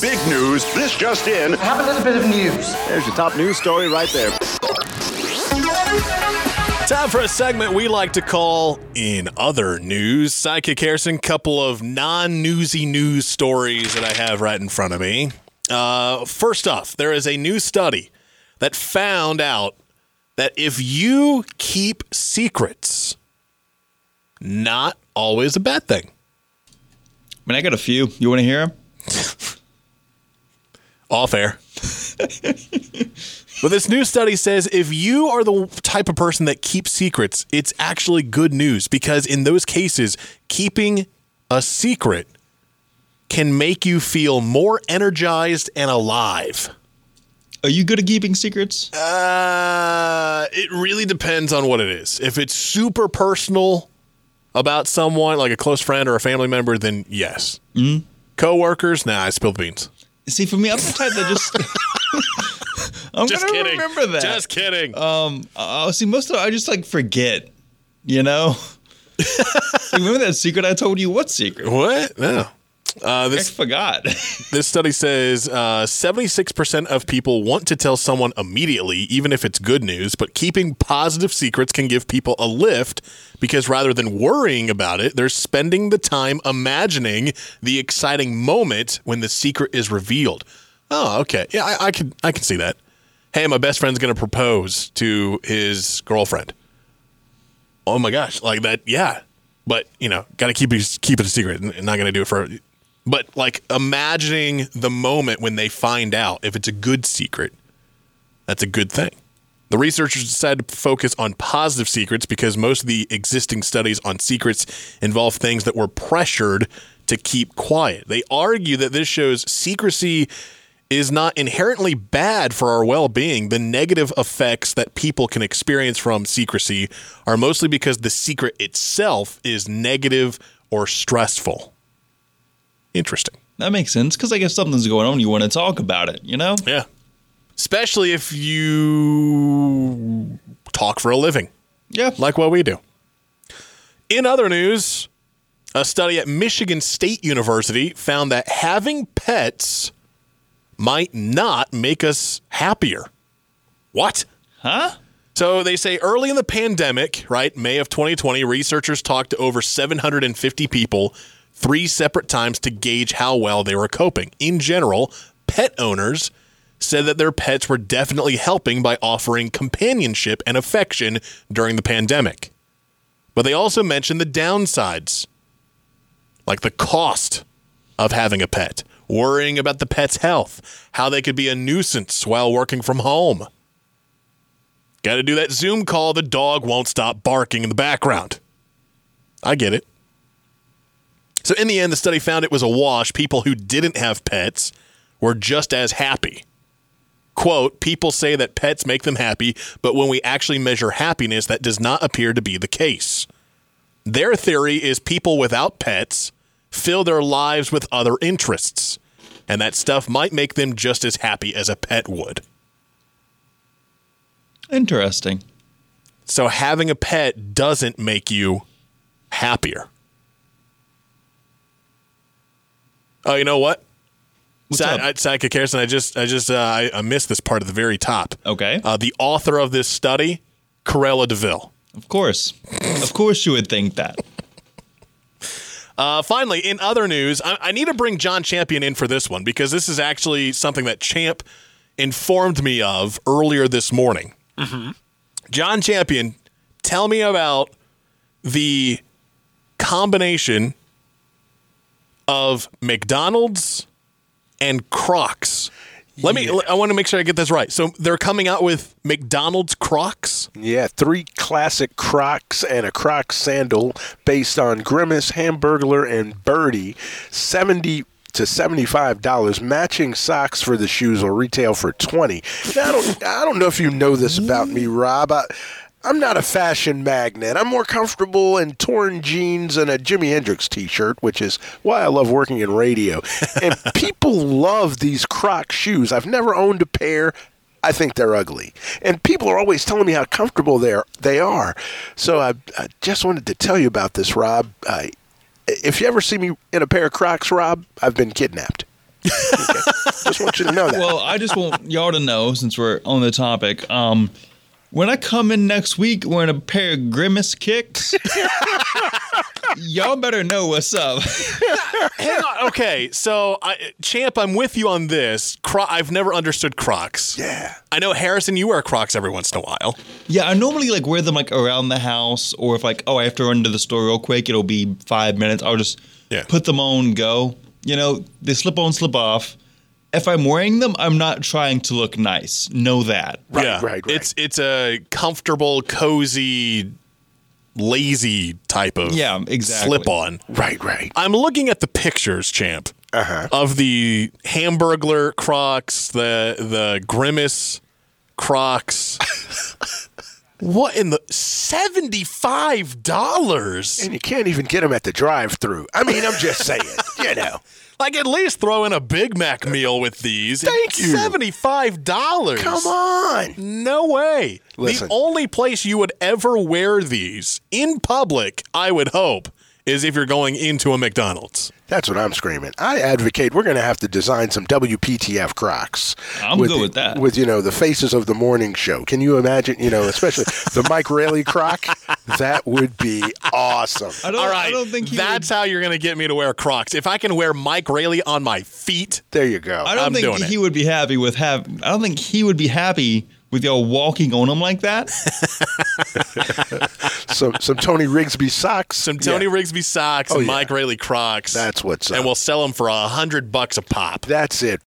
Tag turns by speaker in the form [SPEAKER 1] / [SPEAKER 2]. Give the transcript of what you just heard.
[SPEAKER 1] Big news. This just in.
[SPEAKER 2] I have a little bit of news.
[SPEAKER 3] There's your top news story right there.
[SPEAKER 4] Time for a segment we like to call In Other News. Psychic Harrison, couple of non newsy news stories that I have right in front of me. Uh, first off, there is a new study that found out that if you keep secrets, not always a bad thing.
[SPEAKER 5] I mean, I got a few. You want to hear them?
[SPEAKER 4] All fair. but this new study says if you are the type of person that keeps secrets, it's actually good news because in those cases, keeping a secret can make you feel more energized and alive.
[SPEAKER 5] Are you good at keeping secrets?
[SPEAKER 4] Uh, it really depends on what it is. If it's super personal about someone, like a close friend or a family member, then yes. Mm-hmm. Coworkers, nah, I spilled beans.
[SPEAKER 5] See, for me, I'm the type that just. I'm
[SPEAKER 4] Just
[SPEAKER 5] gonna
[SPEAKER 4] kidding.
[SPEAKER 5] remember that.
[SPEAKER 4] Just kidding.
[SPEAKER 5] um, uh, see, most of it, I just like forget. You know. Remember that secret I told you? What secret?
[SPEAKER 4] what? No. Uh,
[SPEAKER 5] I
[SPEAKER 4] this
[SPEAKER 5] forgot.
[SPEAKER 4] This study says uh, 76% of people want to tell someone immediately, even if it's good news, but keeping positive secrets can give people a lift because rather than worrying about it, they're spending the time imagining the exciting moment when the secret is revealed. Oh, okay. Yeah, I, I can I can see that. Hey, my best friend's going to propose to his girlfriend. Oh my gosh, like that. Yeah, but you know, got to keep it keep it a secret. Not going to do it for. But like imagining the moment when they find out if it's a good secret, that's a good thing. The researchers decided to focus on positive secrets because most of the existing studies on secrets involve things that were pressured to keep quiet. They argue that this shows secrecy is not inherently bad for our well being. The negative effects that people can experience from secrecy are mostly because the secret itself is negative or stressful. Interesting.
[SPEAKER 5] that makes sense because I guess something's going on, you want to talk about it. You know.
[SPEAKER 4] Yeah. Especially if you talk for a living,
[SPEAKER 5] Yeah.
[SPEAKER 4] like what we do. In other news, a study at Michigan State University found that having pets might not make us happier. What?
[SPEAKER 5] Huh?
[SPEAKER 4] So they say early in the pandemic, right, May of 2020, researchers talked to over 750 people three separate times to gauge how well they were coping. In general, pet owners said that their pets were definitely helping by offering companionship and affection during the pandemic. But they also mentioned the downsides, like the cost of having a pet, worrying about the pet's health, how they could be a nuisance while working from home. Got to do that Zoom call. The dog won't stop barking in the background. I get it. So, in the end, the study found it was a wash. People who didn't have pets were just as happy. Quote, people say that pets make them happy, but when we actually measure happiness, that does not appear to be the case. Their theory is people without pets fill their lives with other interests, and that stuff might make them just as happy as a pet would.
[SPEAKER 5] Interesting.
[SPEAKER 4] So having a pet doesn't make you happier. Oh, you know what?
[SPEAKER 5] What's
[SPEAKER 4] Sa-
[SPEAKER 5] up?
[SPEAKER 4] I- Psychic I just, I just, uh, I, I missed this part at the very top.
[SPEAKER 5] Okay.
[SPEAKER 4] Uh, the author of this study, Cruella de Vil.
[SPEAKER 5] Of course. of course you would think that.
[SPEAKER 4] Uh, finally, in other news, I, I need to bring John Champion in for this one because this is actually something that Champ informed me of earlier this morning. John Champion, tell me about the combination of McDonald's and Crocs. Let me. I want to make sure I get this right. So they're coming out with McDonald's Crocs.
[SPEAKER 6] Yeah, three classic Crocs and a Croc sandal based on Grimace, Hamburglar, and Birdie. 70 to $75. Matching socks for the shoes will retail for 20 now, I don't, I don't know if you know this about me, Rob. I, I'm not a fashion magnet. I'm more comfortable in torn jeans and a Jimi Hendrix t-shirt, which is why I love working in radio. And people love these Croc shoes. I've never owned a pair. I think they're ugly. And people are always telling me how comfortable they're, they are. So I, I just wanted to tell you about this, Rob. I, if you ever see me in a pair of Crocs, Rob, I've been kidnapped. Okay? Just want you to know that.
[SPEAKER 5] Well, I just want y'all to know since we're on the topic. Um, when I come in next week wearing a pair of grimace kicks, y'all better know what's up.
[SPEAKER 4] Hang on. Okay, so I, Champ, I'm with you on this. Cro- I've never understood Crocs.
[SPEAKER 6] yeah.
[SPEAKER 4] I know Harrison, you wear Crocs every once in a while.
[SPEAKER 5] Yeah, I normally like wear them like around the house, or if like oh I have to run to the store real quick, it'll be five minutes. I'll just
[SPEAKER 4] Yeah.
[SPEAKER 5] put them on, go. You know, they slip on, slip off. If I'm wearing them, I'm not trying to look nice. Know that.
[SPEAKER 6] Right,
[SPEAKER 4] yeah,
[SPEAKER 6] right, right.
[SPEAKER 4] It's it's a comfortable, cozy, lazy type of
[SPEAKER 5] Yeah, exactly.
[SPEAKER 4] slip on.
[SPEAKER 6] Right, right.
[SPEAKER 4] I'm looking at the pictures, champ,
[SPEAKER 6] Uh-huh.
[SPEAKER 4] of the Hamburglar Crocs, the the Grimace Crocs. what in the seventy five dollars?
[SPEAKER 6] And you can't even get them at the drive-through. I mean, I'm just saying, you know.
[SPEAKER 4] Like at least throw in a Big Mac meal with these.
[SPEAKER 6] Thank you.
[SPEAKER 4] Seventy five dollars.
[SPEAKER 6] Come on.
[SPEAKER 4] No way.
[SPEAKER 6] Listen.
[SPEAKER 4] The only place you would ever wear these in public, I would hope, is if you're going into a McDonald's.
[SPEAKER 6] That's what I'm screaming. I advocate we're going to have to design some WPTF Crocs.
[SPEAKER 5] I'm good with that.
[SPEAKER 6] With you know the faces of the morning show. Can you imagine? You know, especially the Mike Rayleigh Croc. That would be awesome.
[SPEAKER 5] I don't.
[SPEAKER 4] All right,
[SPEAKER 5] I don't think he
[SPEAKER 4] that's
[SPEAKER 5] would,
[SPEAKER 4] how you're going to get me to wear Crocs. If I can wear Mike Rayleigh on my feet,
[SPEAKER 6] There you go.
[SPEAKER 5] I don't
[SPEAKER 4] I'm doing
[SPEAKER 5] think
[SPEAKER 4] it.
[SPEAKER 5] he would be happy with have. I don't think he would be happy with y'all walking on them like that.
[SPEAKER 6] some some Tony Rigsby socks.
[SPEAKER 4] some Tony
[SPEAKER 6] Yeah,
[SPEAKER 4] Rigsby socks
[SPEAKER 6] Oh,
[SPEAKER 4] and
[SPEAKER 6] yeah.
[SPEAKER 4] Mike Rayleigh Crocs.
[SPEAKER 6] That's what's up.
[SPEAKER 4] and we'll sell them for a hundred bucks a pop.
[SPEAKER 6] That's it.